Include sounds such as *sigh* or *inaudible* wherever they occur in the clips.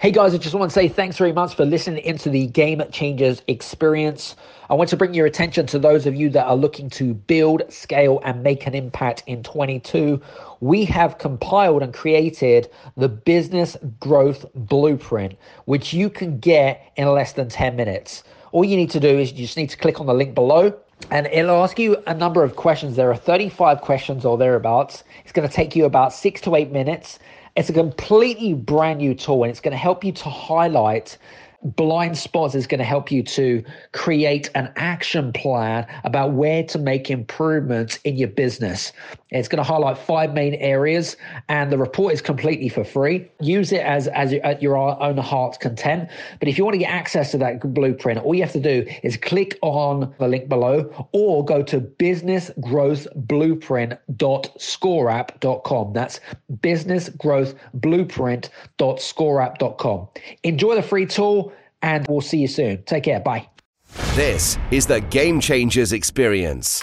Hey guys, I just want to say thanks very much for listening into the Game Changers experience. I want to bring your attention to those of you that are looking to build, scale, and make an impact in 22. We have compiled and created the business growth blueprint, which you can get in less than 10 minutes. All you need to do is you just need to click on the link below and it'll ask you a number of questions. There are 35 questions or thereabouts. It's going to take you about six to eight minutes. It's a completely brand new tool and it's going to help you to highlight blind spots is going to help you to create an action plan about where to make improvements in your business. It's going to highlight five main areas, and the report is completely for free. Use it as as at your own heart's content. But if you want to get access to that blueprint, all you have to do is click on the link below, or go to businessgrowthblueprint.scoreapp.com. That's businessgrowthblueprint.scoreapp.com. Enjoy the free tool and we'll see you soon. Take care. Bye. This is the Game Changers Experience.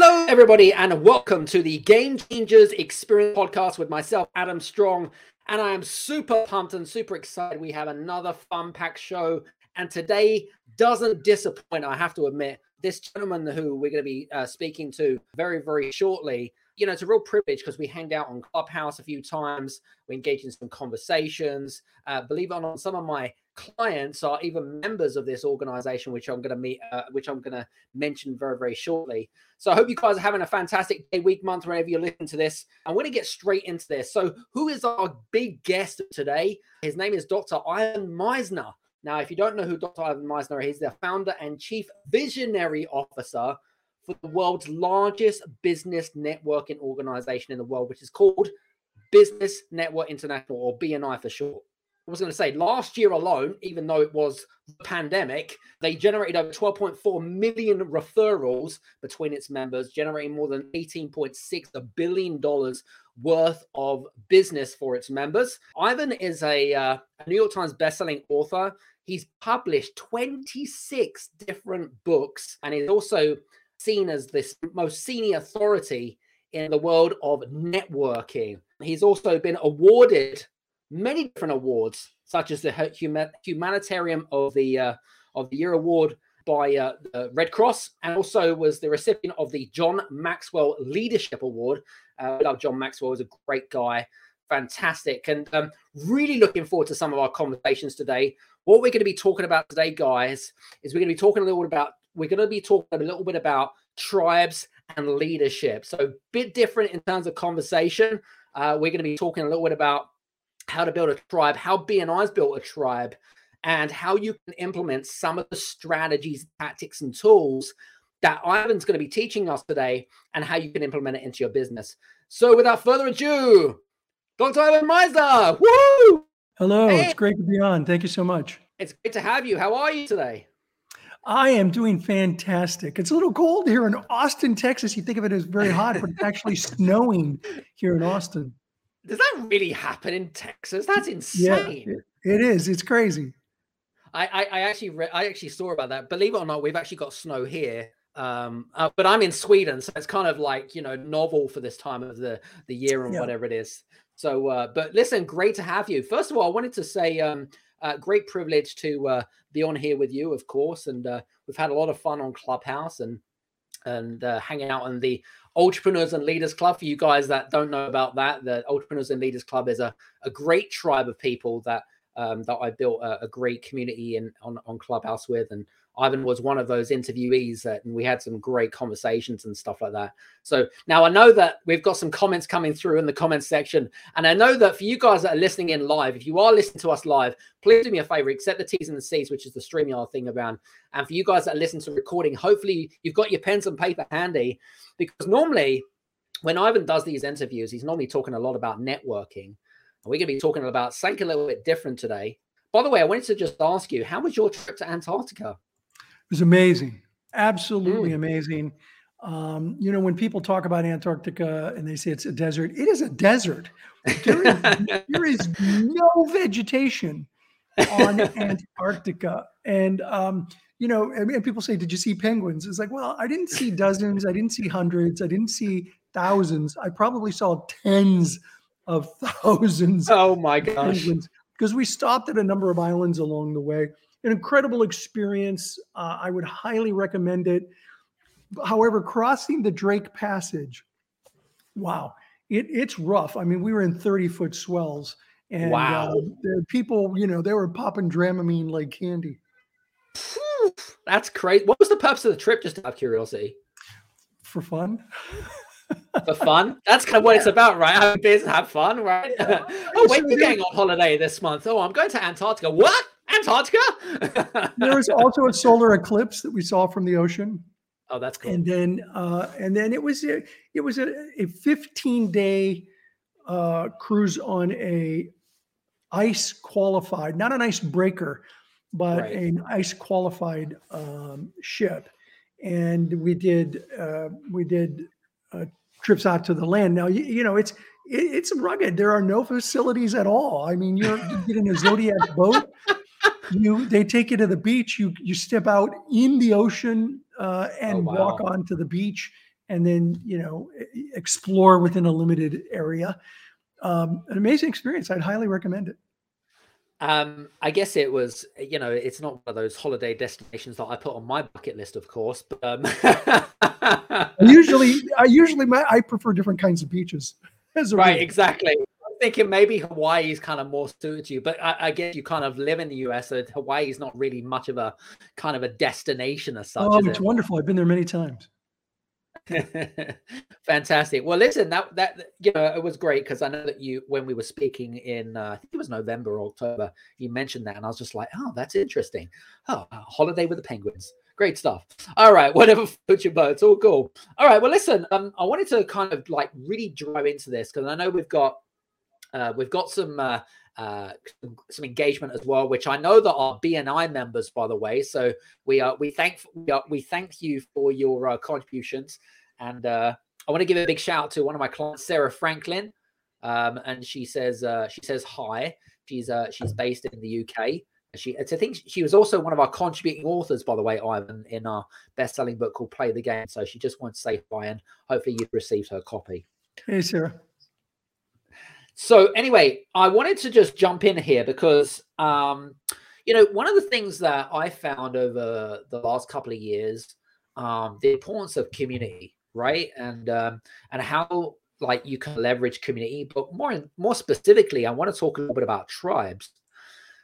everybody, and welcome to the Game Changers Experience podcast with myself, Adam Strong. And I am super pumped and super excited. We have another fun packed show. And today doesn't disappoint, I have to admit. This gentleman who we're going to be uh, speaking to very, very shortly you know, it's a real privilege because we hanged out on Clubhouse a few times. We engaged in some conversations. Uh, believe it or not, some of my clients are even members of this organization, which I'm going to meet, uh, which I'm going to mention very, very shortly. So I hope you guys are having a fantastic day, week, month, whenever you listen to this. I'm going to get straight into this. So, who is our big guest today? His name is Dr. Ivan Misner. Now, if you don't know who Dr. Ivan Misner is, he's the founder and chief visionary officer for the world's largest business networking organization in the world, which is called Business Network International, or BNI for short. I was going to say last year alone, even though it was the pandemic, they generated over 12.4 million referrals between its members, generating more than 18.6 billion dollars worth of business for its members. Ivan is a, uh, a New York Times bestselling author. He's published 26 different books, and he's also seen as this most senior authority in the world of networking. He's also been awarded many different awards, such as the Humanitarian of the uh, of the Year award by uh, the Red Cross, and also was the recipient of the John Maxwell Leadership Award. Uh, I love John Maxwell; is a great guy, fantastic, and um, really looking forward to some of our conversations today. What we're going to be talking about today, guys, is we're going to be talking a little bit about we're going to be talking a little bit about tribes and leadership. So, a bit different in terms of conversation. Uh, we're going to be talking a little bit about how to build a tribe, how BNI's built a tribe, and how you can implement some of the strategies, tactics, and tools that Ivan's going to be teaching us today, and how you can implement it into your business. So, without further ado, Dr. Ivan Misner, woo! Hello, hey. it's great to be on. Thank you so much. It's great to have you. How are you today? I am doing fantastic. It's a little cold here in Austin, Texas. You think of it as very hot, but it's actually *laughs* snowing here in Austin. Does that really happen in Texas? That's insane. Yeah, it is. It's crazy. I, I, I actually re- I actually saw about that. Believe it or not, we've actually got snow here. Um, uh, but I'm in Sweden, so it's kind of like you know novel for this time of the the year and yeah. whatever it is. So, uh, but listen, great to have you. First of all, I wanted to say um, uh, great privilege to uh, be on here with you, of course, and uh, we've had a lot of fun on Clubhouse and and uh, hanging out on the Entrepreneurs and Leaders Club. For you guys that don't know about that, the Entrepreneurs and Leaders Club is a, a great tribe of people that um, that I built a, a, great community in on, on Clubhouse with, and Ivan was one of those interviewees that, and we had some great conversations and stuff like that. So now I know that we've got some comments coming through in the comments section. And I know that for you guys that are listening in live, if you are listening to us live, please do me a favor, accept the T's and the C's, which is the StreamYard thing around. And for you guys that are listening to recording, hopefully you've got your pens and paper handy because normally when Ivan does these interviews, he's normally talking a lot about networking. And we're going to be talking about something a little bit different today by the way, I wanted to just ask you, how was your trip to Antarctica? It was amazing, absolutely mm. amazing. Um, you know, when people talk about Antarctica and they say it's a desert, it is a desert. There is, *laughs* there is no vegetation on Antarctica. And, um, you know, and, and people say, Did you see penguins? It's like, well, I didn't see dozens, I didn't see hundreds, I didn't see thousands. I probably saw tens of *laughs* thousands. Oh my gosh. Because we stopped at a number of islands along the way. An incredible experience. Uh, I would highly recommend it. However, crossing the Drake Passage, wow, it, it's rough. I mean, we were in 30 foot swells. And wow. Uh, people, you know, they were popping Dramamine like candy. That's great. What was the purpose of the trip, just out of curiosity? For fun. For fun? That's kind of what yeah. it's about, right? Have beers and have fun, right? Yeah. *laughs* oh, wait, you're going on holiday this month. Oh, I'm going to Antarctica. What? Antarctica? there was also a solar eclipse that we saw from the ocean. Oh, that's cool. And then, uh, and then it was a, it was a, a 15 day uh, cruise on a ice qualified, not an ice breaker, but right. an ice qualified um, ship. And we did uh, we did uh, trips out to the land. Now you, you know it's it, it's rugged. There are no facilities at all. I mean, you're, you get in a Zodiac boat. You they take you to the beach. You you step out in the ocean uh, and oh, wow. walk onto the beach, and then you know explore within a limited area um, an amazing experience. I'd highly recommend it. Um, I guess it was, you know, it's not one of those holiday destinations that I put on my bucket list, of course. But um... usually, I usually my, I prefer different kinds of beaches. *laughs* right, rule. exactly. Thinking maybe Hawaii is kind of more suited to you, but I, I, guess you kind of live in the US, so Hawaii is not really much of a kind of a destination as such. Oh, it's it? wonderful. I've been there many times. *laughs* Fantastic. Well, listen, that that you know it was great because I know that you when we were speaking in uh, I think it was November or October, you mentioned that, and I was just like, oh, that's interesting. Oh, holiday with the penguins. Great stuff. All right, whatever floats your boat. It's all cool. All right. Well, listen, um, I wanted to kind of like really drive into this because I know we've got uh, we've got some uh, uh, some engagement as well, which I know that our BNI members, by the way. So we are we thank we, are, we thank you for your uh, contributions, and uh, I want to give a big shout out to one of my clients, Sarah Franklin, um, and she says uh, she says hi. She's she's based in the UK. She, I think she was also one of our contributing authors, by the way, Ivan, in our best-selling book called "Play the Game." So she just wants to say hi, and hopefully you've received her copy. Hey, Sarah. So anyway, I wanted to just jump in here because um, you know one of the things that I found over the last couple of years, um, the importance of community, right, and um, and how like you can leverage community, but more more specifically, I want to talk a little bit about tribes.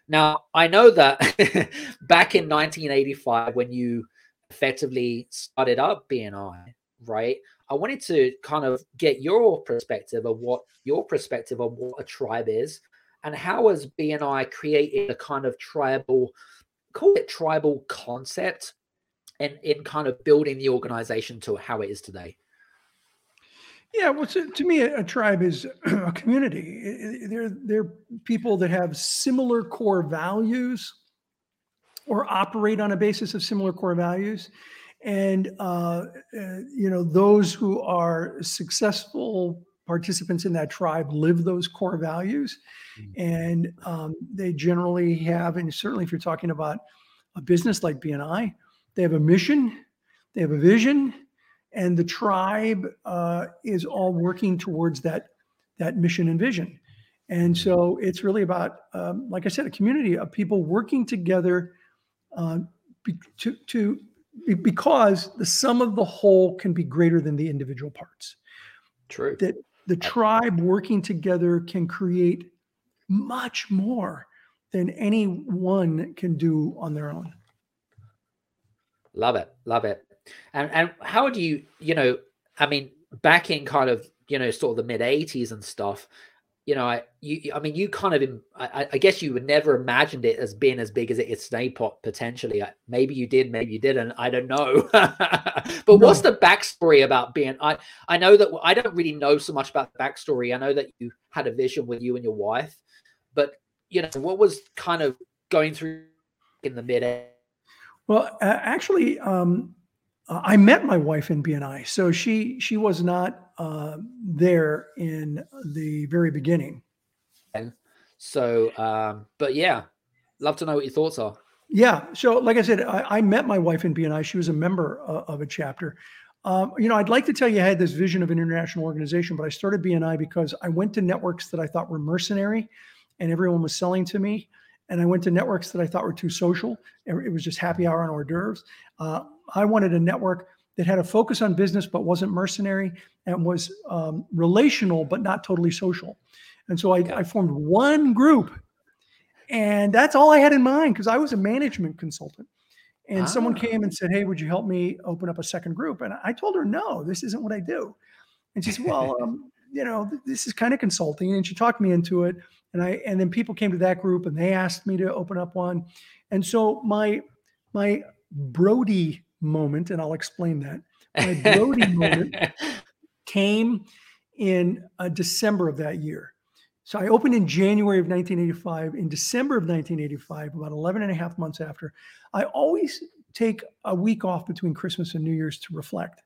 Now, I know that *laughs* back in 1985, when you effectively started up BNI, right? I wanted to kind of get your perspective of what your perspective on what a tribe is and how has BNI created a kind of tribal, call it tribal concept and in kind of building the organization to how it is today? Yeah, well, to, to me, a, tribe is *clears throat* a community. They're they're people that have similar core values, or operate on a basis of similar core values, and uh, uh, you know those who are successful participants in that tribe live those core values mm-hmm. and um, they generally have and certainly if you're talking about a business like bni they have a mission they have a vision and the tribe uh, is all working towards that that mission and vision and so it's really about um, like i said a community of people working together uh, to, to because the sum of the whole can be greater than the individual parts. True. That the tribe working together can create much more than any one can do on their own. Love it. Love it. And and how do you, you know, I mean, back in kind of, you know, sort of the mid 80s and stuff, you know, I you I mean, you kind of I, I, guess you would never imagined it as being as big as it is today, potentially. Maybe you did, maybe you didn't. I don't know. *laughs* but no. what's the backstory about being? I I know that I don't really know so much about the backstory. I know that you had a vision with you and your wife, but you know, what was kind of going through in the mid? Well, uh, actually, um, uh, I met my wife in BNI, so she she was not uh, there in the very beginning. And so, um, but yeah, love to know what your thoughts are. Yeah. So, like I said, I, I met my wife in BNI. She was a member uh, of a chapter. Um, you know, I'd like to tell you I had this vision of an international organization, but I started BNI because I went to networks that I thought were mercenary and everyone was selling to me. And I went to networks that I thought were too social. It was just happy hour and hors d'oeuvres. Uh, I wanted a network that had a focus on business but wasn't mercenary and was um, relational but not totally social. And so I, I formed one group and that's all I had in mind because I was a management consultant. And ah. someone came and said, Hey, would you help me open up a second group? And I told her, No, this isn't what I do. And she said, Well, *laughs* um, you know, this is kind of consulting. And she talked me into it. And I and then people came to that group and they asked me to open up one. And so my my Brody moment, and I'll explain that. My Brody *laughs* moment came in uh, December of that year. So I opened in January of 1985. In December of 1985, about 11 and a half months after, I always take a week off between Christmas and New Year's to reflect.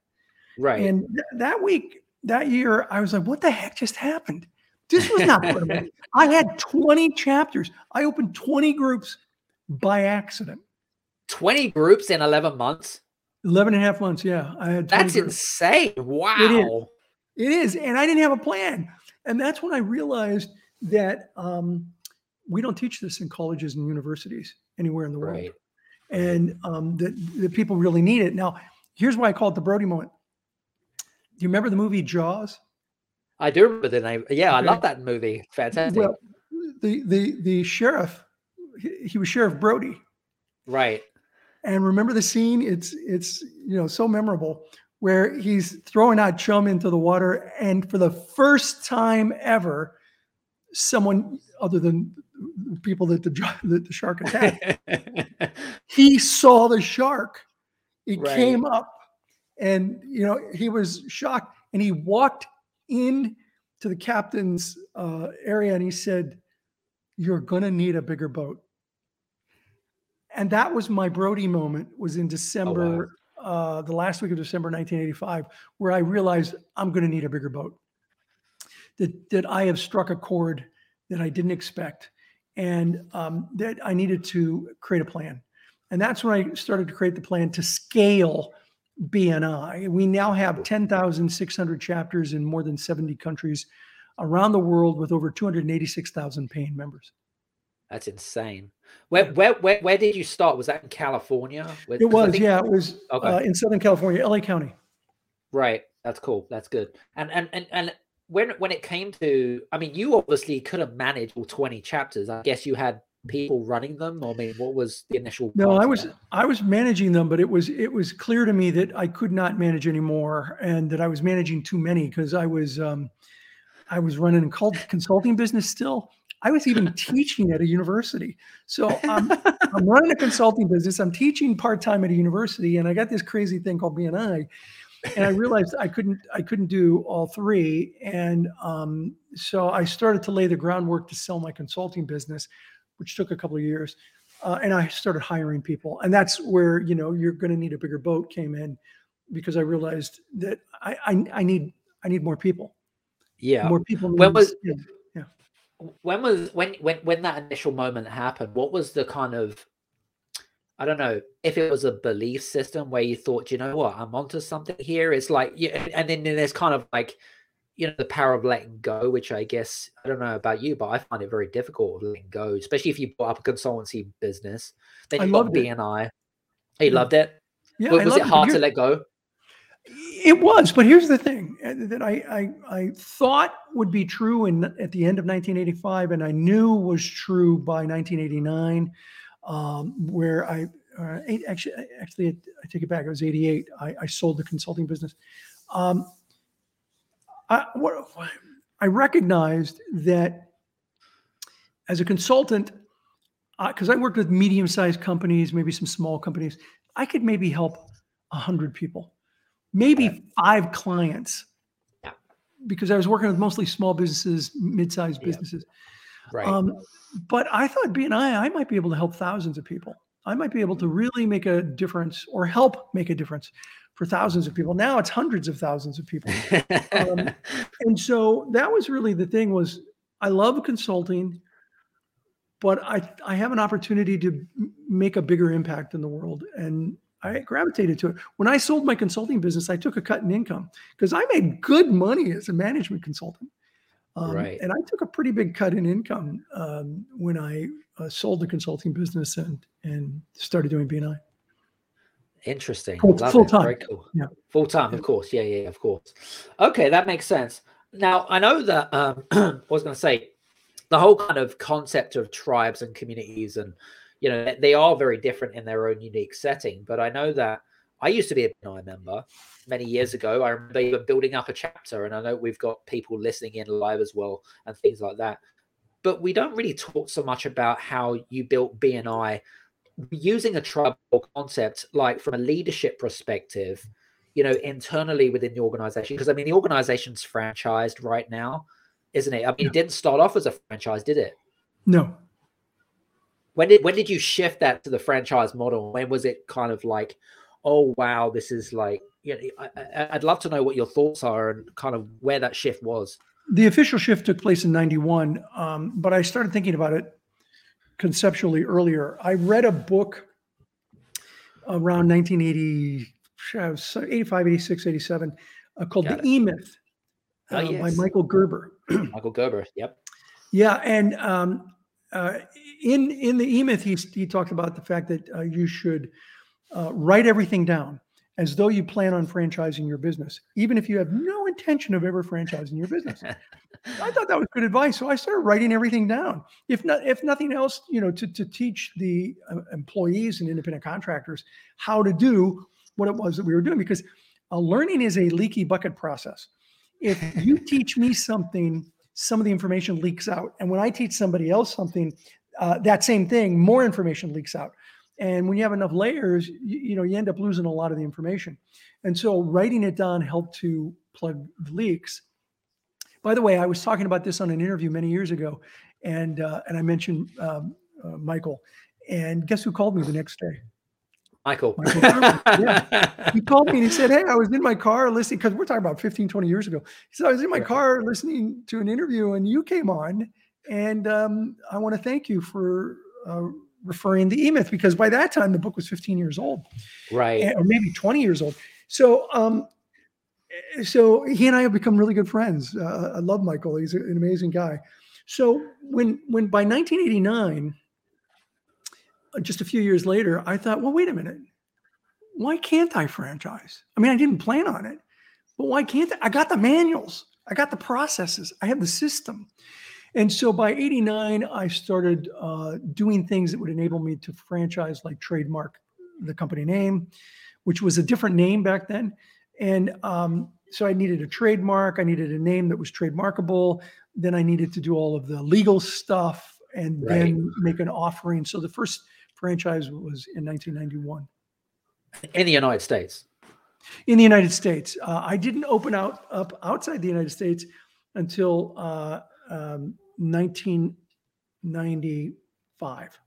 Right. And th- that week, that year, I was like, what the heck just happened? This was not *laughs* I had 20 chapters. I opened 20 groups by accident. 20 groups in 11 months? 11 and a half months. Yeah. I had That's groups. insane. Wow. It is. it is. And I didn't have a plan. And that's when I realized that um, we don't teach this in colleges and universities anywhere in the world. Right. And um, that, that people really need it. Now, here's why I call it the Brody moment. Do you remember the movie Jaws? I do remember the name. Yeah. I love that movie. Fantastic. Well, the the the sheriff, he, he was Sheriff Brody. Right. And remember the scene? It's it's you know so memorable where he's throwing out chum into the water. And for the first time ever, someone other than people that the, *laughs* that the shark attacked, *laughs* he saw the shark. It right. came up and, you know, he was shocked and he walked in to the captain's uh, area and he said, you're going to need a bigger boat. And that was my Brody moment was in December oh, wow uh, the last week of December 1985, where I realized I'm going to need a bigger boat. That that I have struck a chord that I didn't expect, and um, that I needed to create a plan. And that's when I started to create the plan to scale BNI. We now have 10,600 chapters in more than 70 countries around the world with over 286,000 paying members. That's insane. Where, where, where, where did you start? Was that in California? Where, it was, think, yeah, it was okay. uh, in Southern California, LA County. Right. That's cool. That's good. And and and and when when it came to, I mean, you obviously could have managed all twenty chapters. I guess you had people running them. I mean, what was the initial? No, I was I was managing them, but it was it was clear to me that I could not manage anymore, and that I was managing too many because I was um, I was running a consulting business still I was even *laughs* teaching at a university. So I'm, *laughs* I'm running a consulting business. I'm teaching part time at a university, and I got this crazy thing called BNI. And I realized I couldn't I couldn't do all three, and um, so I started to lay the groundwork to sell my consulting business, which took a couple of years. Uh, and I started hiring people, and that's where you know you're going to need a bigger boat came in, because I realized that I I, I need I need more people. Yeah, more people. When was when was when when when that initial moment happened what was the kind of i don't know if it was a belief system where you thought you know what i'm onto something here it's like yeah and then there's kind of like you know the power of letting go which i guess i don't know about you but i find it very difficult letting go especially if you bought up a consultancy business then you got bni you yeah. loved it yeah, was, was it hard it. to let go it was, but here's the thing uh, that I, I, I thought would be true in at the end of 1985, and I knew was true by 1989, um, where I uh, actually actually I take it back. It was 88. I, I sold the consulting business. Um, I what, I recognized that as a consultant, because uh, I worked with medium-sized companies, maybe some small companies, I could maybe help hundred people maybe five clients. Yeah. Because I was working with mostly small businesses, mid-sized businesses. Right. Um, but I thought BNI, I might be able to help thousands of people. I might be able to really make a difference or help make a difference for thousands of people. Now it's hundreds of thousands of people. *laughs* um, and so that was really the thing was I love consulting, but I, I have an opportunity to make a bigger impact in the world. And I gravitated to it. When I sold my consulting business, I took a cut in income because I made good money as a management consultant. Um, right. And I took a pretty big cut in income um, when I uh, sold the consulting business and and started doing BNI. Interesting. Full, full time. Very cool. Yeah. Full time, of course. Yeah, yeah, of course. Okay, that makes sense. Now I know that um, *clears throat* I was going to say the whole kind of concept of tribes and communities and you know they are very different in their own unique setting but i know that i used to be a BNI member many years ago i remember even building up a chapter and i know we've got people listening in live as well and things like that but we don't really talk so much about how you built bni using a tribal concept like from a leadership perspective you know internally within the organization because i mean the organization's franchised right now isn't it i mean Yeah. it didn't start off as a franchise did it No, when did when did you shift that to the franchise model? When was it kind of like, oh wow, this is like, you know, I, I'd love to know what your thoughts are and kind of where that shift was. the official shift took place in 91, um, but I started thinking about it conceptually earlier. I read a book around 1980, uh, 85, 86, 87, uh, called Got The E Myth Oh, uh, by. Michael Gerber. *clears throat* Michael Gerber. Yep. Yeah, and um, uh, in in the E Myth, he he talked about the fact that uh, you should uh, write everything down as though you plan on franchising your business, even if you have no intention of ever franchising your business. I thought that was good advice, so I started writing everything down. If not, if nothing else, you know, to to teach the uh, employees and independent contractors how to do what it was that we were doing, because uh, learning is a leaky bucket process. If you *laughs* teach me something, some of the information leaks out, and when I teach somebody else something, uh, that same thing, more information leaks out. And when you have enough layers, you, you know, you end up losing a lot of the information. And so writing it down helped to plug the leaks. By the way, I was talking about this on an interview many years ago, and uh, and I mentioned um, uh, Michael, and guess who called me the next day? Michael. Michael yeah. *laughs* He called me and he said, Hey, I was in my car listening, because we're talking about 15, 20 years ago. He said, I was in my car listening to an interview and you came on. And um, I want to thank you for uh, referring the E Myth, because by that time the book was 15 years old right. and- or maybe 20 years old. So, um, eh, so he and I have become really good friends. Uh, I love Michael; he's an amazing guy. So when when by 1989, uh, just a few years later, I thought, well, wait a minute, why can't I franchise? I mean, I didn't plan on it, but why can't I? I got the manuals, I got the processes, I have the system. And so by 89, I started uh, doing things that would enable me to franchise, like trademark the company name, which was a different name back then. And um, so I needed a trademark, I needed a name that was trademarkable. Then I needed to do all of the legal stuff and then make an offering. So the first franchise was in 1991 In the United States. in the United States. Uh, I didn't open out up outside the United States until uh, um, 1995.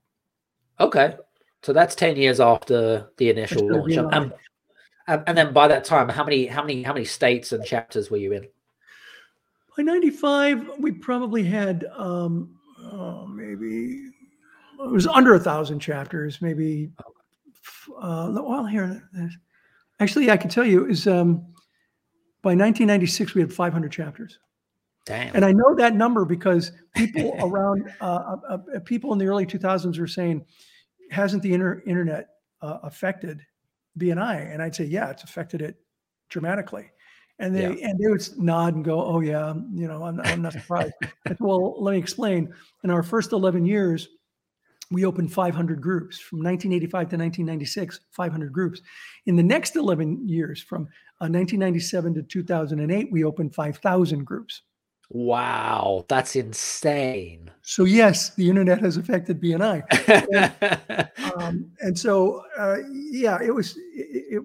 Okay. So that's 10 years after the initial launch. BNI. And, and, and then by that time, how many how many how many states and chapters were you in? By 95, we probably had um, oh, maybe it was under a thousand chapters, maybe. Uh, well, here, actually, I can tell you is um, by 1996 we had 500 chapters. Damn. And I know that number because people *laughs* around, uh, uh, uh, people in the early 2000s were saying, hasn't the inter- internet uh, affected BNI? And I'd say, yeah, it's affected it dramatically. And they and they would nod and go, oh yeah, you know, I'm, I'm not surprised. Said, well, let me explain. In our first 11 years, we opened 500 groups from 1985 to 1996, 500 groups. In the next 11 years, from uh, 1997 to 2008, we opened 5,000 groups. Wow, that's insane. So yes, the internet has affected BNI, *laughs* um, and so uh, yeah, it was. It, it,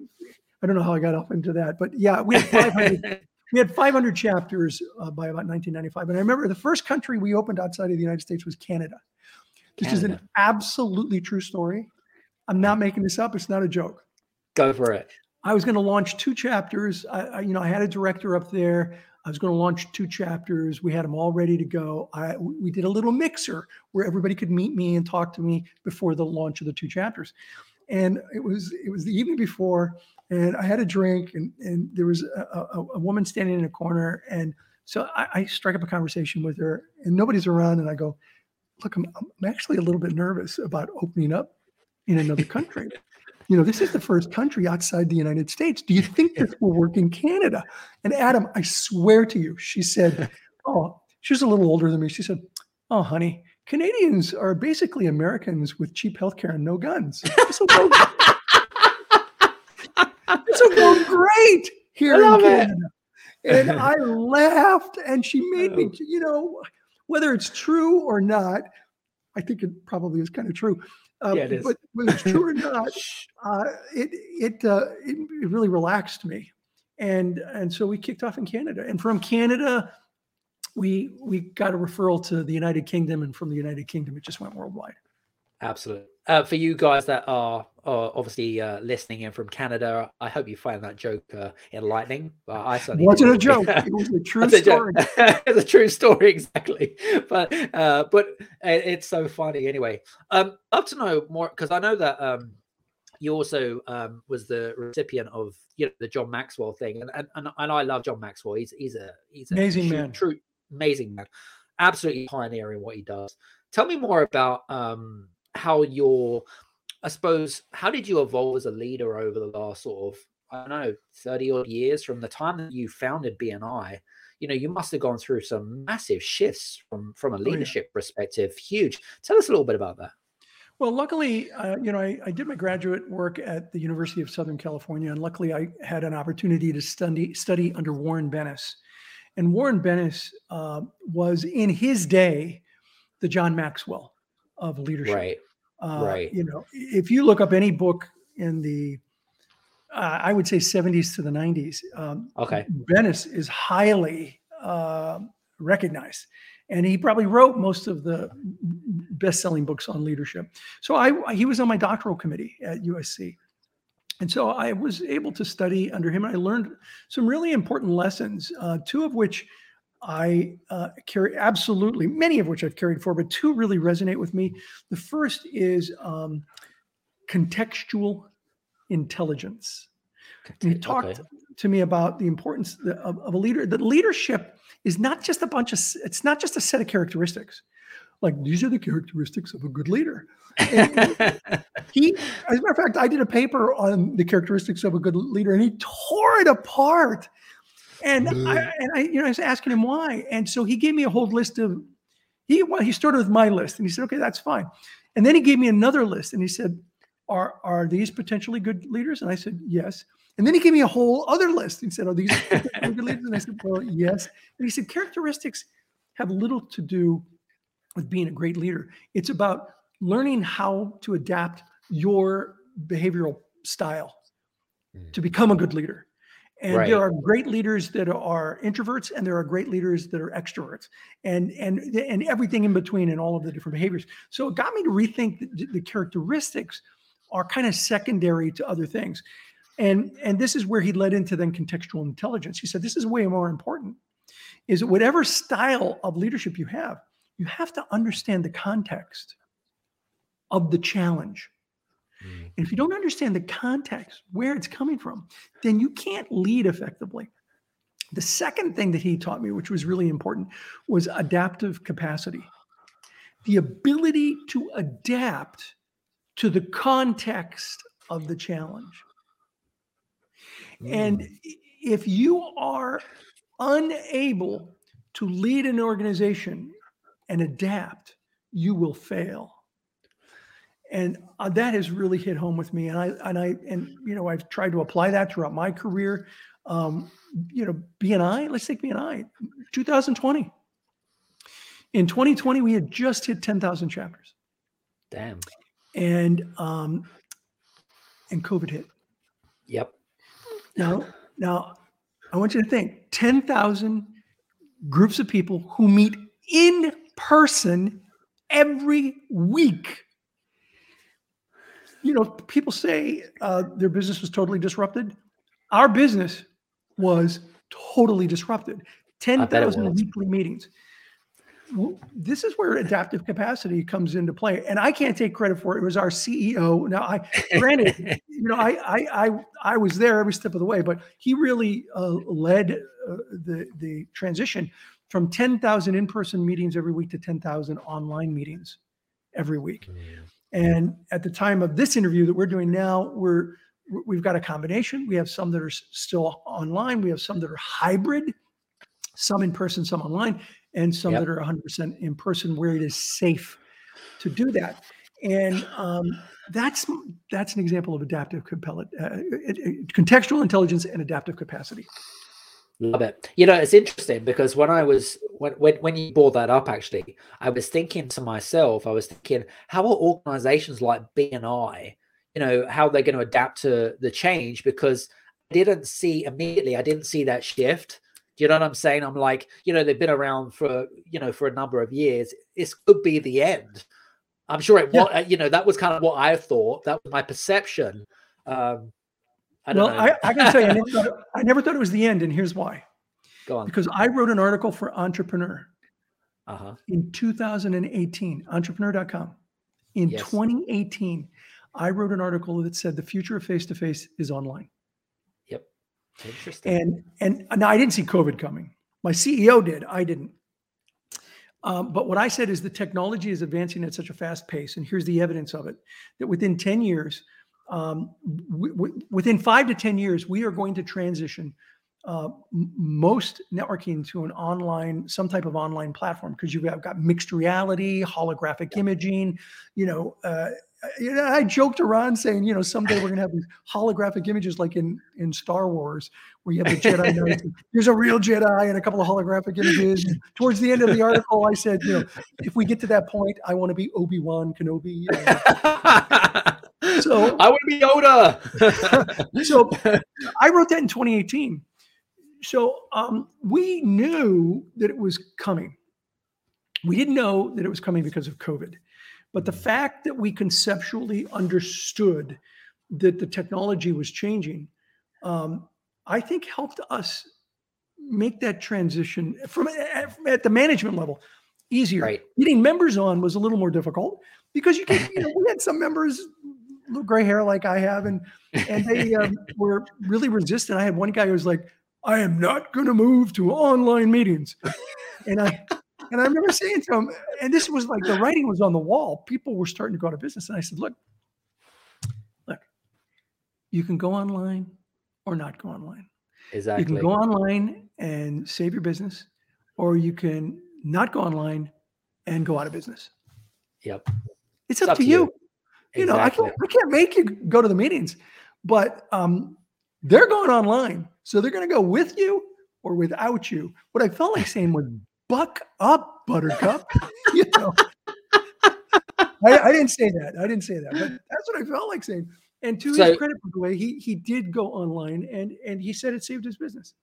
I don't know how I got off into that, but yeah, we had 500. *laughs* we had 500 chapters uh, by about 1995. And I remember the first country we opened outside of the United States was Canada. This Canada. is an absolutely true story. I'm not making this up. It's not a joke. Go for it. I was going to launch two chapters. I, I, you know, I had a director up there. I was going to launch two chapters. We had them all ready to go. I, we did a little mixer where everybody could meet me and talk to me before the launch of the two chapters. And it was it was the evening before, and I had a drink, and and there was a, a, a woman standing in a corner, and so I, I, strike up a conversation with her, and nobody's around, and I go, "Look, I'm, I'm actually a little bit nervous about opening up in another country." *laughs* you know, this is the first country outside the United States. Do you think this will work in Canada? And Adam, I swear to you, she said, *laughs* Oh, she's a little older than me. She said, Oh, honey, Canadians are basically Americans with cheap healthcare and no guns. This will go, this will go great here in Canada. It. And I *laughs* laughed, and she made me, oh. you know, whether it's true or not, I think it probably is kind of true. Uh, yeah, it is. But whether it's true or *laughs* not, uh, it it, uh, it, it really relaxed me, and and so we kicked off in Canada, and from Canada, we we got a referral to the United Kingdom, and from the United Kingdom, it just went worldwide. Absolutely. Uh, for you guys that are, are obviously uh, listening in from Canada, I hope you find that joke uh, enlightening. Uh, I certainly wasn't a joke; *laughs* it was a true story. *laughs* it's a true story, exactly. But uh, but it's so funny anyway. Um, love to know more because I know that um, you also um, was the recipient of you know the John Maxwell thing, and and, and, and I love John Maxwell. He's he's a he's a amazing true, man, true amazing man, absolutely pioneering what he does. Tell me more about um how your I suppose how did you evolve as a leader over the last sort of I don't know 30 odd years from the time that you founded BNI you know you must have gone through some massive shifts from from a leadership oh, yeah. perspective huge. Tell us a little bit about that. Well luckily uh, you know I, I, did my graduate work at the University of Southern California and luckily I had an opportunity to study study under Warren Bennis. And Warren Bennis uh, was in his day the John Maxwell of leadership. Right. Uh, right. You know, if you look up any book in the, uh, I would say 70s to the 90s, um, okay, Bennis is highly uh, recognized, and he probably wrote most of the best-selling books on leadership. So I, he was on my doctoral committee at USC. And so I was able to study under him, and I learned some really important lessons, uh, two of which I uh, carry absolutely many of which I've carried for, but two really resonate with me. The first is um, contextual intelligence. he talked okay. to me about the importance of, of, a leader. That leadership is not just a bunch of. It's not just a set of characteristics. Like these are the characteristics of a good leader. *laughs* he, as a matter of fact, I did a paper on the characteristics of a good leader, and he tore it apart and I, and I, you know, I was asking him why, and so he gave me a whole list of. He well, he started with my list, and he said, "Okay, that's fine." And then he gave me another list, and he said, "Are are these potentially good leaders?" And I said, "Yes." And then he gave me a whole other list. He said, "Are these *laughs* good leaders?" And I said, "Well, yes." And he said, "Characteristics have little to do with being a great leader. It's about learning how to adapt your behavioral style mm. to become a good leader." And right. there are great leaders that are introverts, and there are great leaders that are extroverts, and and and everything in between, and all of the different behaviors. So it got me to rethink the, the characteristics are kind of secondary to other things, and and this is where he led into then contextual intelligence. He said this is way more important. Is whatever style of leadership you have, you have to understand the context of the challenge Mm. And if you don't understand the context, where it's coming from, then you can't lead effectively. The second thing that he taught me, which was really important, was adaptive capacity the ability to adapt to the context of the challenge. Mm. And if you are unable to lead an organization and adapt, you will fail and uh, that has really hit home with me and i and i and you know i've tried to apply that throughout my career. Um, you know bni let's take bni 2020 in 2020 we had just hit 10000 chapters. Damn. And um and covid hit. Yep. Now now I want you to think 10,000 groups of people who meet in person every week. You know, people say uh, their business was totally disrupted. Our business was totally disrupted. 10,000 weekly meetings. This is where adaptive capacity comes into play, and I can't take credit for it. It was our CEO. Now, I granted, *laughs* you know, I, I I I was there every step of the way, but he really uh, led uh, the the transition from 10,000 in-person meetings every week to 10,000 online meetings every week. Mm. And at the time of this interview that we're doing now, we're we've got a combination. We have some that are still online. We have some that are hybrid, some in person, some online, and some yep. that are 100% in person where it is safe to do that. And um, that's that's an example of adaptive uh, contextual intelligence and adaptive capacity. Love it. You know, it's interesting because when I was when when when you brought that up, actually, I was thinking to myself, I was thinking, how are organizations like BNI, you know, how they're going to adapt to the change? Because I didn't see immediately, I didn't see that shift. Do you know what I'm saying? I'm like, you know, they've been around for you know for a number of years. This could be the end. I'm sure it yeah. was. You know, that was kind of what I thought. That was my perception. Um, I well, I, I, can say I never, *laughs* thought, I never thought it was the end, and here's why. Go on. Because I wrote an article for Entrepreneur uh-huh. in 2018, entrepreneur.com. In yes. 2018, I wrote an article that said the future of face to face is online. Yep. Interesting. And and now I didn't see COVID coming. My CEO did. I didn't. Um, but what I said is the technology is advancing at such a fast pace, and here's the evidence of it: that within 10 years, um, w- w- within five to 10 years, we are going to transition uh, most networking to an online, some type of online platform because you've got, got, mixed reality, holographic imaging. You know, uh, you know, I joked around saying, you know, someday we're going to have these holographic images like in in Star Wars, where you have the Jedi *laughs* Knights. There's a real Jedi and a couple of holographic images. And towards the end of the article, I said, you know, if we get to that point, I want to be Obi Wan Kenobi. *laughs* so *laughs* I would be Yoda. *laughs* so I wrote that in 2018. So um, we knew that it was coming. We didn't know that it was coming because of COVID. But the fact that we conceptually understood that the technology was changing, um, I think helped us make that transition from at the management level easier. Right. Getting members on was a little more difficult because you can, you know, *laughs* we had some members gray hair like I have, and and they *laughs* um, were really resistant. I had one guy who was like, "I am not going to move to online meetings," and I and I remember saying to him, and this was like the writing was on the wall. People were starting to go out of business, and I said, "Look, look, you can go online or not go online. Exactly. You can go online and save your business, or you can not go online and go out of business. Yep. It's, it's up, up, to you. you. You know, I can't I can't make you go to the meetings, but um, they're going online, so they're going to go with you or without you. What I felt like saying was, "Buck up, Buttercup." *laughs* you know, I, I, didn't say that. I didn't say that, but that's what I felt like saying. And to so, his credit, by the way, he he did go online, and and he said it saved his business.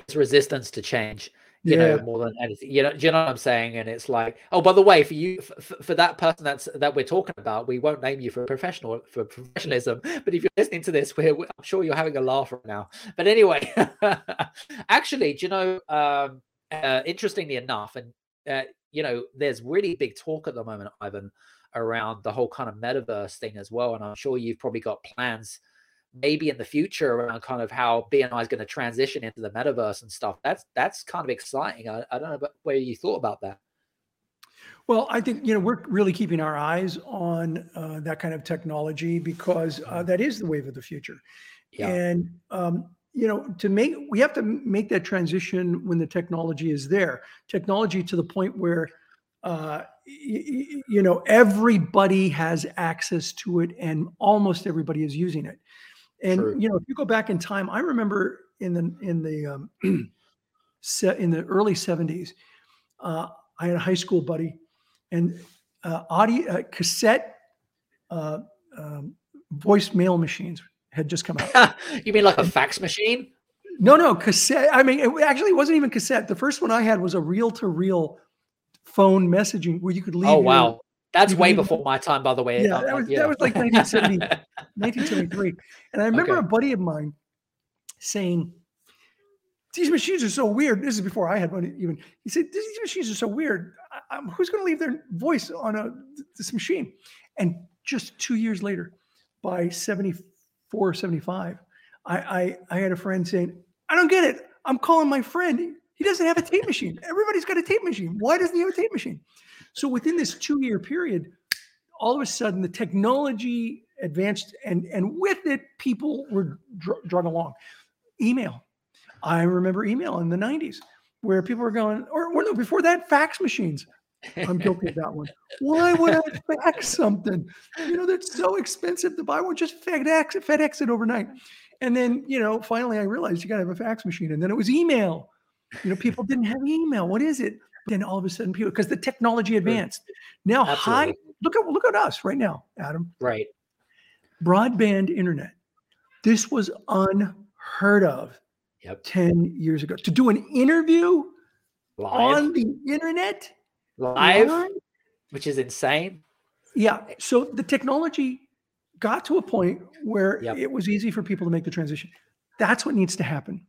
It's resistance to change you yeah. know more than anything you know do you know what i'm saying? And it's like oh by the way for you for, for, that person that's that we're talking about we won't name you for professional for professionalism. But if you're listening to this we're, i'm sure you're having a laugh right now. But anyway *laughs* actually do you know um uh, interestingly enough and uh, you know there's really big talk at the moment ivan around the whole kind of metaverse thing as well. And i'm sure you've probably got plans maybe in the future around kind of how BNI is going to transition into the metaverse and stuff. That's that's kind of exciting. I, I don't know about where you thought about that. Well, I think you know we're really keeping our eyes on uh, that kind of technology because uh, mm-hmm. that is the wave of the future, yeah. and um, you know to make we have to make that transition when the technology is there. Technology to the point where uh, you know everybody has access to it and almost everybody is using it. And True. you know, if you go back in time, I remember in the in the um, *clears throat* in the early '70s, uh, I had a high school buddy, and uh, audio uh, cassette uh, um, voicemail machines had just come out. *laughs* you mean like a fax machine? No, no, cassette. I mean, it actually wasn't even cassette. The first one I had was a reel to reel phone messaging where you could leave. Oh, wow. That's way mm-hmm. before my time, by the way. Yeah, that was, yeah. that was like 1970, 1973. *laughs* And I remember Okay. a buddy of mine saying, These machines are so weird. This is before I had one even. He said, These machines are so weird. I, I'm, who's going to leave their voice on a this machine? And just two years later, by 74, 75, I, I, I had a friend saying, I don't get it. I'm calling my friend. He doesn't have a tape machine. Everybody's got a tape machine. Why doesn't he have a tape machine? So within this two year period, all of a sudden the technology advanced and and with it people were dr- drawn along. Email. I remember email in the 90s where people were going or, or no before that fax machines. I'm guilty of that one. Why would i *laughs* fax something? You know that's so expensive to buy one just fedex fedex it overnight. And then you know finally i realized you got to have a fax machine and then it was email. You know people didn't have email. What is it then all of a sudden people because the technology advanced now high look at look at us right now adam Right. broadband internet this was unheard of Yep. 10 years ago to do an interview Live. on the internet live, live? which is insane. yeah so the technology got to a point where Yep. it was easy for people to make the transition that's what needs to happen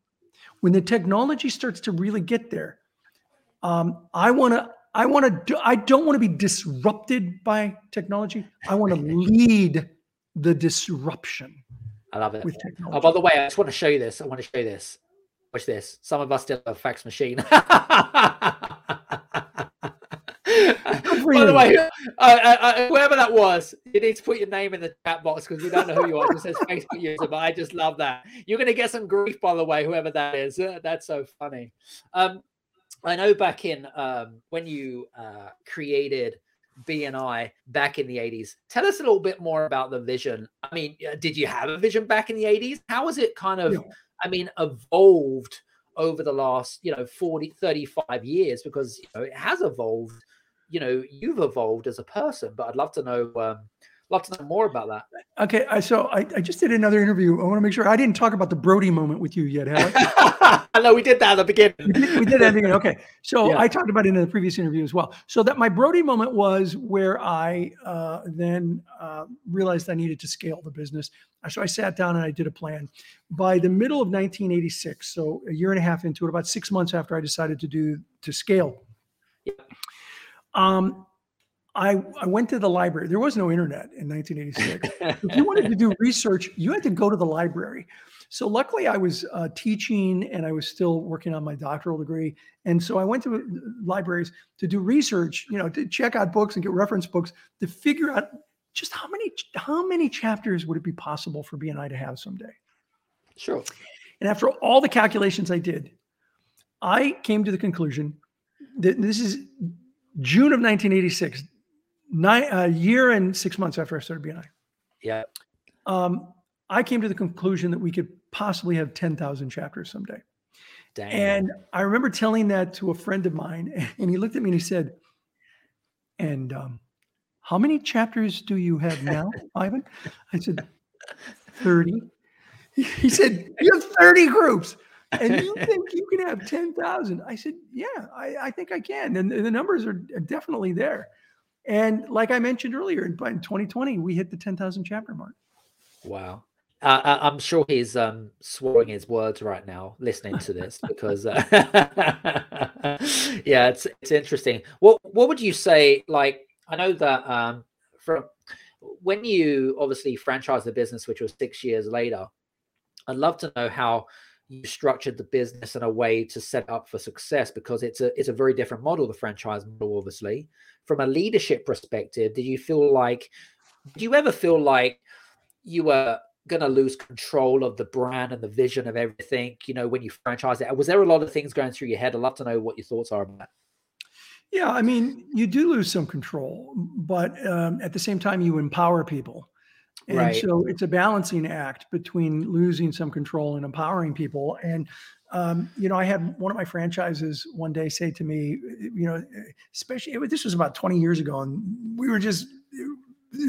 when the technology starts to really get there um, i want to i want to do, i don't want to be disrupted by technology i want to *laughs* lead the disruption I love it. with technology Oh, by the way, I just want to show you this. I want to show you this. Watch this. Some of us still have a fax machine. *laughs* by the way, uh, uh, uh, whoever that was, you need to put your name in the chat box because we don't know who you are. It just says Facebook user, but I just love that. You're going to get some grief, by the way, whoever that is. Uh, that's so funny. Um, I know back in um, when you uh, created BNI back in the 80s. Tell us a little bit more about the vision. I mean, uh, did you have a vision back in the 80s? How was it kind of, Yeah. I mean, evolved over the last, you know, 40, 35 years? Because, you know, it has evolved. You know, you've evolved as a person, but I'd love to know, um, love to know more about that. Okay, I, so I, I just did another interview. I want to make sure I didn't talk about the Brody moment with you yet, have I? *laughs* Know we did that at the beginning. we did, we did that. Okay, so Yeah. I talked about it in the previous interview as well. So that my Brody moment was where I uh, then uh, realized I needed to scale the business. So I sat down and I did a plan. By the middle of 1986, so a year and a half into it, about six months after I decided to do to scale, Yeah. um, I I went to the library. There was no internet in 1986. if you wanted to *laughs* do research, you had to go to the library. So luckily, I was uh, teaching and I was still working on my doctoral degree, and so I went to uh, libraries to do research. You know, to check out books and get reference books to figure out just how many how many chapters would it be possible for BNI to have someday. Sure. And after all the calculations I did, I came to the conclusion that this is June of 1986, nine, a year and six months after I started BNI. Yeah. Um, I came to the conclusion that we could possibly have 10,000 chapters someday. Dang. And I remember telling that to a friend of mine, *laughs* and he looked at me and he said, And um, how many chapters do you have now, *laughs* Ivan? I said, 30. *laughs* He said, You have 30 groups. And you think you can have 10,000? I said, Yeah, I, I think I can. And the numbers are definitely there. And like I mentioned earlier, in, in 2020, we hit the 10,000 chapter mark. Wow. Uh, I- I'm sure he's um, swallowing his words right now, listening to this, *laughs* because uh, *laughs* yeah, it's it's interesting. What what would you say? Like, I know that um, from when you obviously franchised the business, which was six years later, I'd love to know how you structured the business in a way to set up for success because it's a it's a very different model, the franchise model, obviously. From a leadership perspective, did you feel like did you ever feel like you were going to lose control of the brand and the vision of everything you know when you franchise it was there a lot of things going through your head i'd love to know what your thoughts are about that Yeah, I mean, you do lose some control, but um, at the same time, you empower people. And Right. so it's a balancing act between losing some control and empowering people. And, um, you know, I had one of my franchises one day say to me, you know, especially it was- this was about 20 years ago, and we were just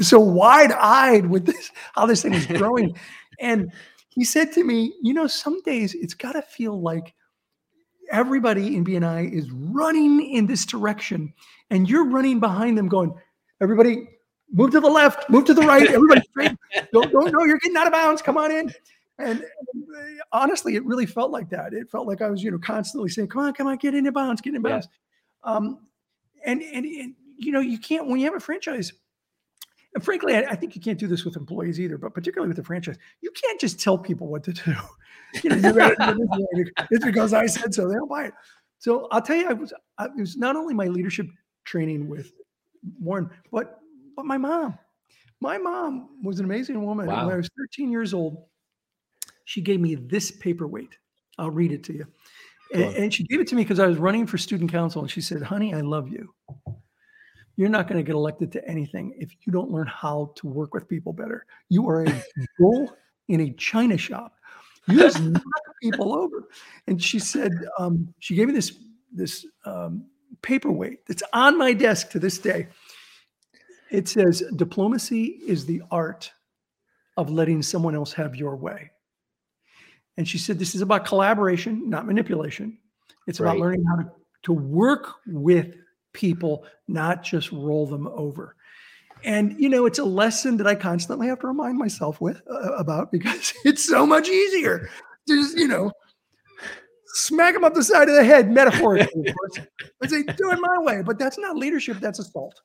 so wide eyed with this, how this thing is growing. *laughs* and he said to me, you know, some days it's got to feel like everybody in BNI is running in this direction and you're running behind them going, everybody move to the left, move to the right, everybody straight. Don't, don't, no, you're getting out of bounds. Come on in. And, and honestly, it really felt like that. It felt like I was, you know, constantly saying, come on, come on, get into bounds, get in bounds. Yeah. Um, and, and, and, you know, you can't, when you have a franchise, and frankly, I, I, think you can't do this with employees either, but particularly with the franchise, you can't just tell people what to do. *laughs* You know, you it's *laughs* because I said so. They don't buy it. So I'll tell you, I was I, it was not only my leadership training with Warren, but but my mom. My mom was an amazing woman. Wow. When I was 13 years old, she gave me this paperweight. I'll read it to you. And, and she gave it to me because I was running for student council, and she said, "Honey, I love you." You're not going to get elected to anything if you don't learn how to work with people better. You are a *laughs* bull in a china shop. You just *laughs* knock people over. And she said, um, she gave me this this um, paperweight that's on my desk to this day. It says, diplomacy is the art of letting someone else have your way. And she said, this is about collaboration, not manipulation. It's right. about learning how to, to work with people, not just roll them over. And you know, it's a lesson that I constantly have to remind myself with uh, about because *laughs* it's so much easier. To just you know, smack them up the side of the head, metaphorically, of course, and say, "Do it my way." But that's not leadership; that's assault.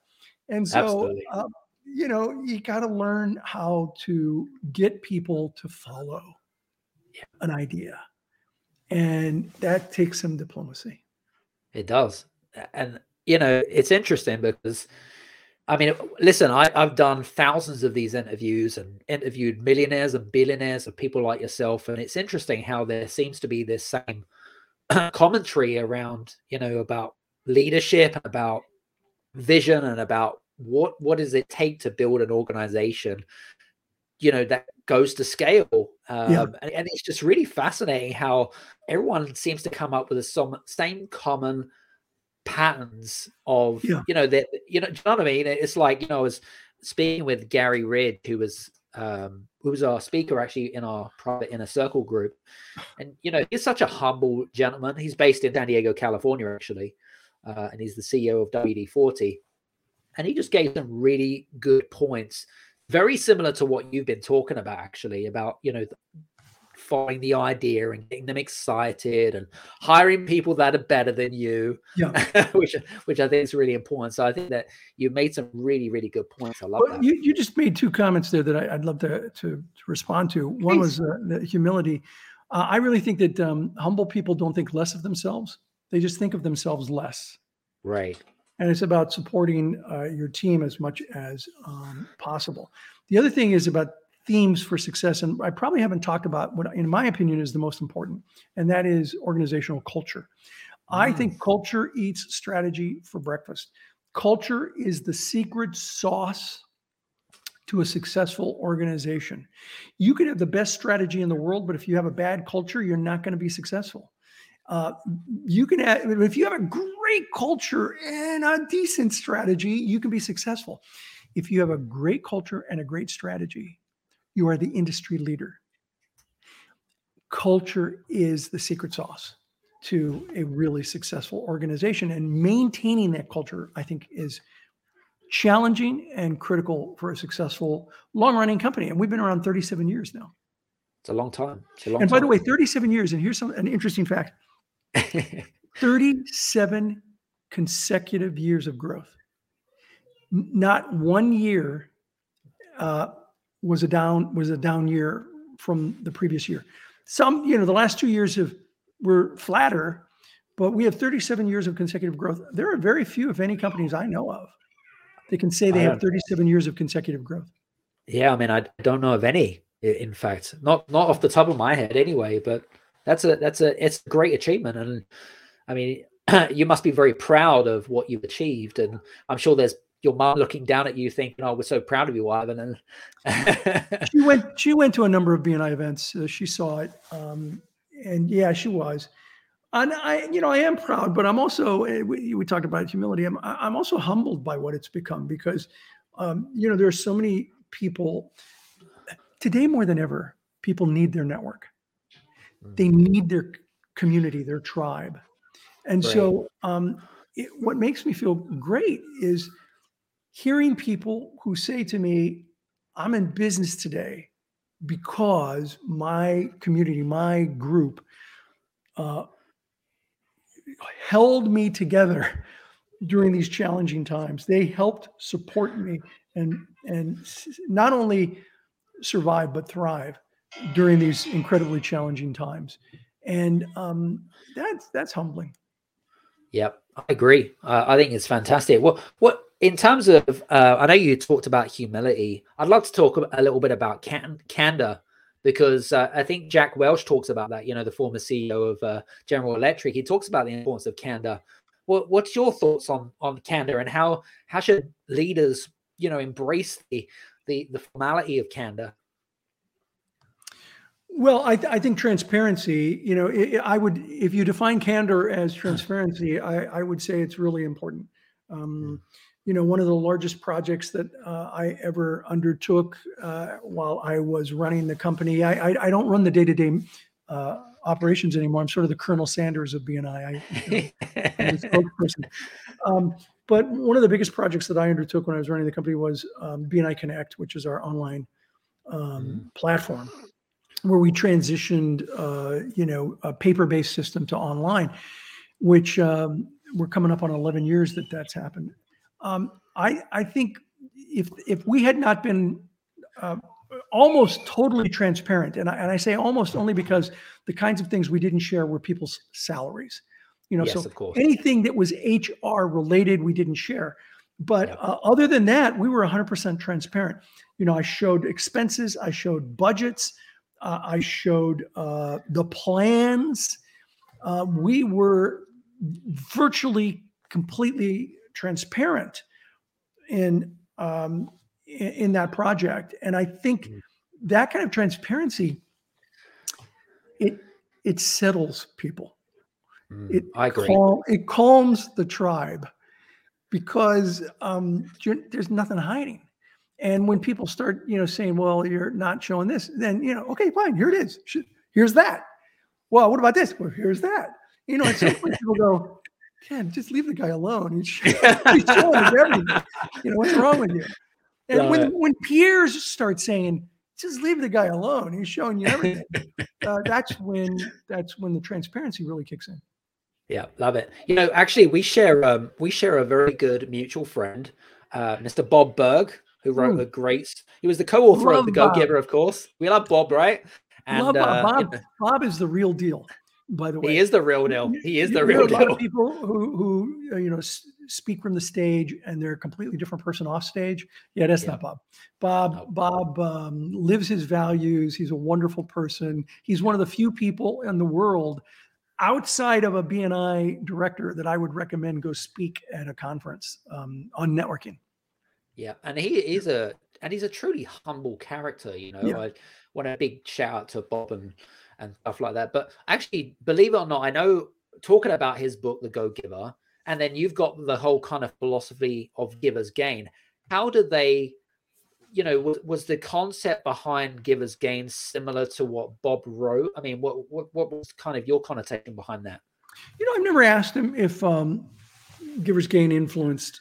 And so, uh, you know, you got to learn how to get people to follow an idea, and that takes some diplomacy. It does, and you know, it's interesting because I mean, listen, I, have done thousands of these interviews and interviewed millionaires and billionaires of people like yourself. And it's interesting how there seems to be this same *clears throat* commentary around, you know, about leadership, about vision, and about what what does it take to build an organization, you know, that goes to scale. Um, yeah. and, and, it's just really fascinating how everyone seems to come up with the same common patterns of yeah. you know that you know, you know what I mean? It's like you know, I was speaking with Garry Ridge, who was um who was our speaker actually in our private inner circle group, and you know, he's such a humble gentleman. He's based in San Diego, California, actually, uh, and he's the CEO of WD forty, and he just gave some really good points very similar to what you've been talking about actually about you know following the idea and getting them excited and hiring people that are better than you yeah. *laughs* which which i think is really important. So i think that you made some really really good points. I love well, that. you, you just made two comments there that I, would love to, to, to respond to. One was uh, the humility. Uh, i really think that um, humble people don't think less of themselves. They just think of themselves less. Right and it's about supporting uh, your team as much as um, possible the other thing is about themes for success. And I probably haven't talked about what, in my opinion, is the most important, and that is organizational culture. Mm. I think culture eats strategy for breakfast. Culture is the secret sauce to a successful organization. You could have the best strategy in the world, but if you have a bad culture, you're not going to be successful. Uh, you can have, if you have a great culture and a decent strategy, you can be successful. If you have a great culture and a great strategy, you are the industry leader. Culture is the secret sauce to a really successful organization. And maintaining that culture, I think, is challenging and critical for a successful long running company. And we've been around 37 years now. It's a long time. A long and by time. the way, 37 years, and here's some, an interesting fact 37 consecutive years of growth. Not one year uh, was a down was a down year from the previous year. Some, you know, the last two years have were flatter, but we have 37 years of consecutive growth. There are very few, if any, companies I know of that can say they have 37 years of consecutive growth. Yeah, I mean, I don't know of any. In fact, not not off the top of my head, anyway. But that's a that's a it's a great achievement, and I mean, *clears throat* you must be very proud of what you've achieved, and I'm sure there's your mom looking down at you thinking, "Oh, we're so proud of you, Ivan." And *laughs* she went. She went to a number of BNI events. Uh, she saw it, um, and yeah, she was. And I, you know, I am proud, but I'm also. Eh, we, we talked about humility. I'm. I'm also humbled by what it's become because, um, you know, there are so many people today more than ever. people need their network. Mm. They need their community, their tribe. And so, um, it, what makes me feel great is hearing people who say to me, I'm in business today because my community, my group, uh, held me together *laughs* during these challenging times. They helped support me and and not only survive but thrive during these incredibly challenging times. And um, that's that's humbling. Yep, I agree. Uh, I think it's fantastic. What what in terms of uh, I know you talked about humility. I'd love to talk a little bit about can, candor because uh, I think Jack Welch talks about that. You know, the former CEO of uh, General Electric. He talks about the importance of candor. What, what's your thoughts on on candor and how how should leaders you know embrace the the, the formality of candor? Well, I, th- I think transparency, you know, it, I would, if you define candor as transparency, I, I would say it's really important. Um, you know, one of the largest projects that uh, I ever undertook uh, while I was running the company. I, I, I don't run the day to day operations anymore. I'm sort of the Colonel Sanders of BNI. I, I'm spokesperson. *laughs* Um, but one of the biggest projects that I undertook when I was running the company was um, BNI Connect, which is our online um, platform, where we transitioned, uh, you know, a paper-based system to online, which um, we're coming up on 11 years that that's happened. Um, I I think if if we had not been uh, almost totally transparent, and I, and I say almost only because the kinds of things we didn't share were people's salaries. You know, Yes, so of course. anything that was HR related, we didn't share. But uh, other than that, we were 100% transparent. You know, I showed expenses, I showed budgets, uh, I showed uh, the plans. Uh, we were virtually completely transparent in um, in, that project, and I think Mm. that kind of transparency it it settles people. Mm, It I agree. cal- it calms the tribe because um, there's nothing hiding. And when people start, you know, saying, "Well, you're not showing this," then you know, okay, fine, here it is. Here's that. Well, what about this? Well, here's that. You know, at some point people go, "Ken, just leave the guy alone. He's, *laughs* showing us everything. You know, what's wrong with you?" And Love when it. when peers start saying, "Just leave the guy alone. He's showing you everything," *laughs* uh, that's when that's when the transparency really kicks in. Yeah, love it. You know, actually, we share um, we share a very good mutual friend, uh, Mr. Bob Burg, who wrote Mm. a great. He was the co-author of the Go Giver, of course. We love Bob, right? Love Bob. uh, Bob, Bob is the real deal, by the way. he is the real deal. He is the real deal. people who who uh, you know speak from the stage and they're a completely different person off stage. Yeah, that's Yeah. not Bob. Bob No. Bob um, lives his values. He's a wonderful person. He's one of the few people in the world outside of a BNI director that I would recommend go speak at a conference um, on networking. Yeah, and he is a and he's a truly humble character. You know, Yeah. I want a big shout out to Bob and and stuff like that. But actually, believe it or not, I know talking about his book, The Go Giver, and then you've got the whole kind of philosophy of givers gain. How did they? You know, was, was the concept behind givers gain similar to what Bob wrote? I mean, what what what was kind of your connotation behind that? You know, I've never asked him if um, Giver's Gain influenced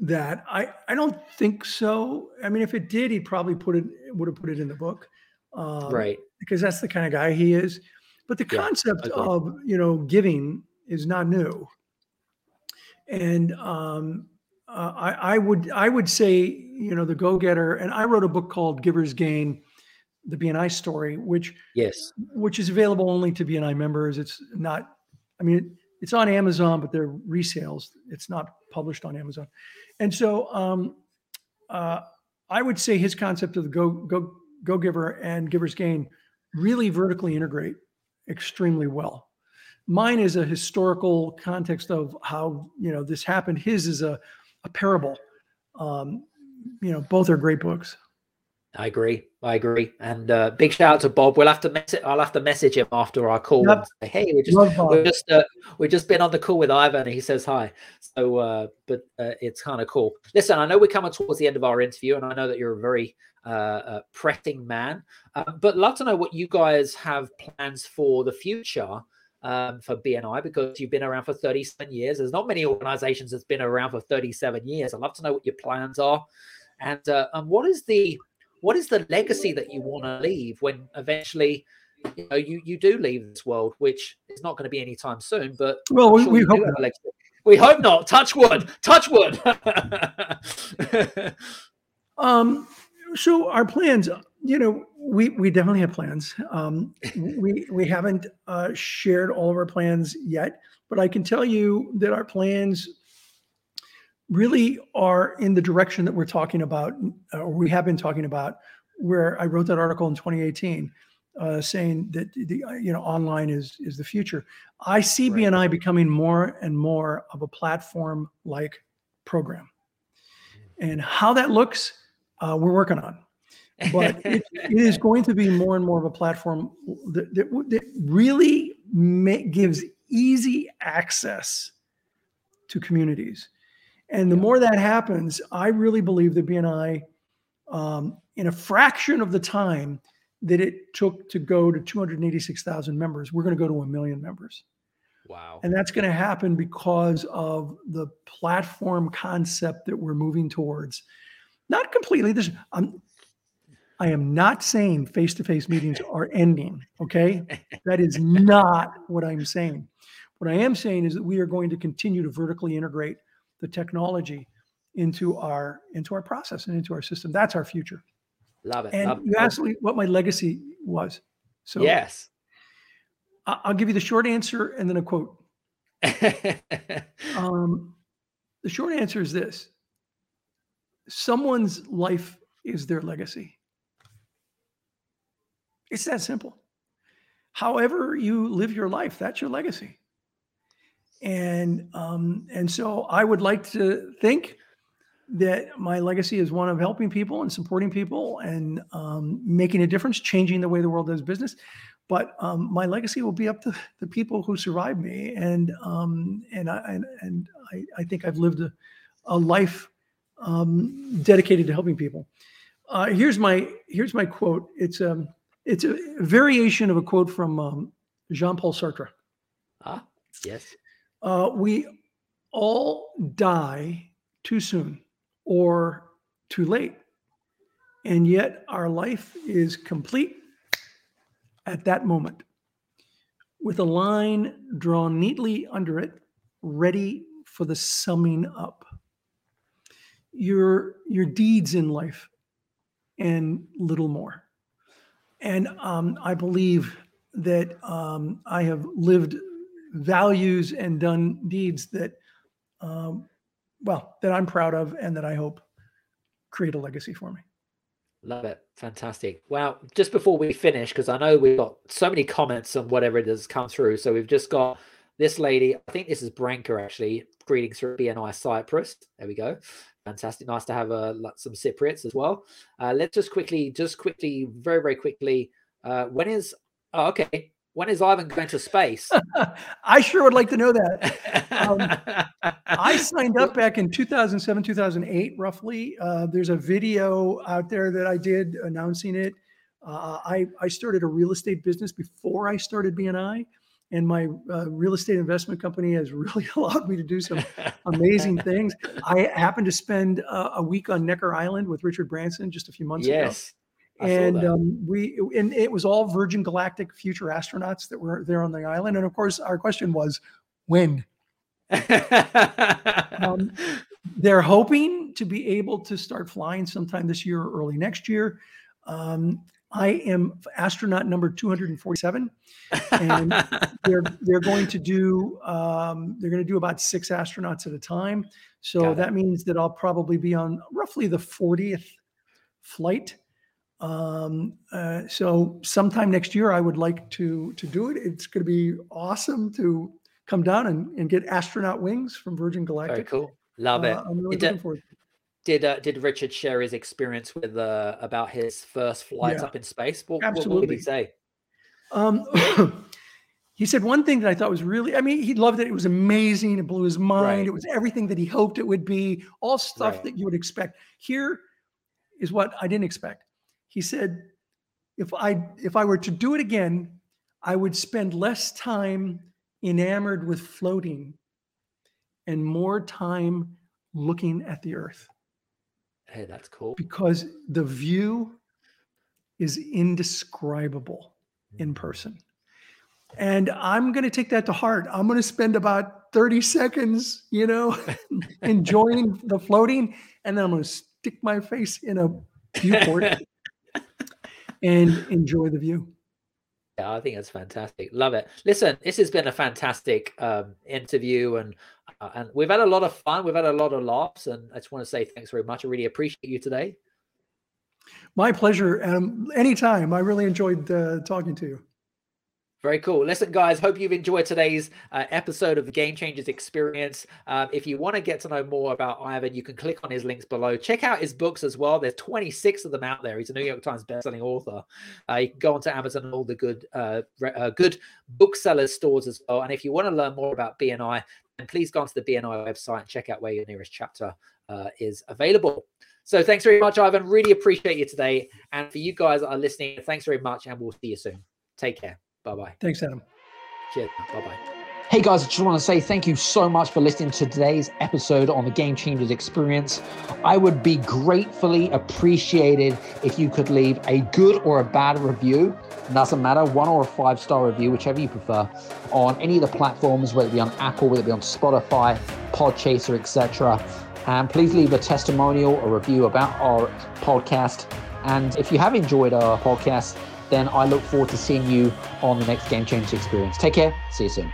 that. I, I don't think so. I mean, if it did, he probably put it would have put it in the book, um, right. Because that's the kind of guy he is. But the Yeah, concept of you know giving is not new, and um, uh, I, I would I would say you know the go getter. And I wrote a book called Giver's Gain, the BNI story, which Yes. which is available only to BNI members. It's not, I mean, it's on Amazon, but they're resales. It's not published on Amazon. And so um, uh, I would say his concept of the go go go giver and giver's gain really vertically integrate extremely well. Mine is a historical context of how you know this happened. His is a, a parable. Um, you know, both are great books. I agree. I agree. And uh, big shout out to Bob. We'll have to message. I'll have to message him after our call. Yep. Say, hey, we just we just uh, we just been on the call with Ivan. And he says hi. So, uh, but uh, it's kind of cool. Listen, I know we're coming towards the end of our interview, and I know that you're a very uh, uh, pressing man. but love to know what you guys have plans for the future um, for BNI because you've been around for 37 years. There's not many organizations that's been around for 37 years. I'd love to know what your plans are, and and what is the what is the legacy that you want to leave when eventually you know you, you do leave this world which is not going to be anytime soon but well we, sure we hope we hope not. Touch wood. Touch wood. *laughs* Um so our plans you know we we definitely have plans. Um we we haven't uh shared all of our plans yet but i can tell you that our plans really are in the direction that we're talking about, uh, or we have been talking about, where I wrote that article in 2018, uh, saying that the uh, you know online is is the future. I see right. BNI becoming more and more of a platform like program, and how that looks, uh, we're working on. But *laughs* it, it is going to be more and more of a platform that, that, that really gives easy access to communities and the more that happens, I really believe that BNI, um, in a fraction of the time that it took to go to 286,000 members, we're going to go to a million members. Wow. And that's going to happen because of the platform concept that we're moving towards. Not completely. This I'm I am not saying face-to-face meetings are *laughs* ending, okay? That is *laughs* not what I'm saying. What I am saying is that we are going to continue to vertically integrate the technology into our into our process and into our system. That's our future. Love it. And Love you asked me what my legacy was. So yes, I'll give you the short answer and then a quote. *laughs* um, the short answer is this: someone's life is their legacy. It's that simple. However you live your life, that's your legacy and um, and so I would like to think that my legacy is one of helping people and supporting people and um, making a difference, changing the way the world does business. But um, my legacy will be up to the people who survived me, and um, and I and, and I, I, think I've lived a, a life um, dedicated to helping people. Uh, here's my here's my quote. It's um, it's a variation of a quote from um, Jean Paul Sartre. Ah, yes. Uh, we all die too soon or too late. And yet our life is complete at that moment with a line drawn neatly under it, ready for the summing up. Your, your deeds in life and little more. And um, I believe that um, I have lived values and done deeds that, um, well, that I'm proud of and that I hope create a legacy for me. Love it. Fantastic. Well, just before we finish, because I know we've got so many comments on whatever it has come through. So we've just got this lady, I think this is Branka actually. Greetings from BNI Cyprus. There we go. Fantastic. Nice to have uh, some Cypriots as well. Uh, let's just quickly, just quickly, very, very quickly. Uh, when is, oh, okay. When is Ivan going to space? *laughs* I sure would like to know that. Um, *laughs* I signed up back in 2007, 2008, roughly. Uh, there's a video out there that I did announcing it. Uh, I, I started a real estate business before I started BNI, and my uh, real estate investment company has *laughs* really allowed me to do some amazing things. I happened to spend a week on Necker Island with Richard Branson just a few months yes. ago. And um, we and it was all Virgin Galactic future astronauts that were there on the island. And of course, our question was when. *laughs* um, they're hoping to be able to start flying sometime this year or early next year. Um, I am astronaut number 247, and *laughs* they're they're going to do um, they're going to do about six astronauts at a time. So that means that I'll probably be on roughly the 40th flight um, uh, so sometime next year, I would like to to do it. It's going to be awesome to come down and, and get astronaut wings from Virgin Galactic. Very cool. Love it. Uh, I'm really it looking forward. did uh, did Richard share his experience with uh, about his first flights Yeah. up in space? What, what, what did he say? Um, *coughs* he said one thing that I thought was really, I mean, he loved it. It was amazing. It blew his mind. Right. It was everything that he hoped it would be, all stuff Right. that you would expect. Here is what I didn't expect. He said, if I if I were to do it again, I would spend less time enamored with floating and more time looking at the earth Hey, that's cool. because the view is indescribable Mm. in person. And I'm going to take that to heart. I'm going to spend about 30 seconds, you know, *laughs* enjoying the floating, and then I'm going to stick my face in a viewport *laughs* and enjoy the view. Yeah, I think that's fantastic. Love it. Listen, this has been a fantastic um, interview, and uh, and we've had a lot of fun. We've had a lot of laughs, and I just want to say thanks very much. I really appreciate you today. My pleasure, Adam. Anytime. I really enjoyed uh, talking to you. Very cool. Listen, guys, hope you've enjoyed today's uh, episode of the Game Changers Experience. Um, if you want to get to know more about Ivan, you can click on his links below. Check out his books as well. There's 26 of them out there. He's a New York Times bestselling author. Uh, you can go onto Amazon and all the good, uh, re- uh, good booksellers stores as well. And if you want to learn more about BNI, then please go onto the BNI website and check out where your nearest chapter uh, is available. So thanks very much, Ivan. Really appreciate you today. And for you guys that are listening, thanks very much, and we'll see you soon. Take care. Bye bye. Thanks, Adam. Cheers. Bye bye. Hey guys, I just want to say thank you so much for listening to today's episode on the Game Changers Experience. I would be gratefully appreciated if you could leave a good or a bad review. Doesn't matter, one or a five star review, whichever you prefer, on any of the platforms, whether it be on Apple, whether it be on Spotify, Podchaser, etc. And please leave a testimonial or review about our podcast. And if you have enjoyed our podcast, then I look forward to seeing you on the next Game Changers Experience. Take care. See you soon.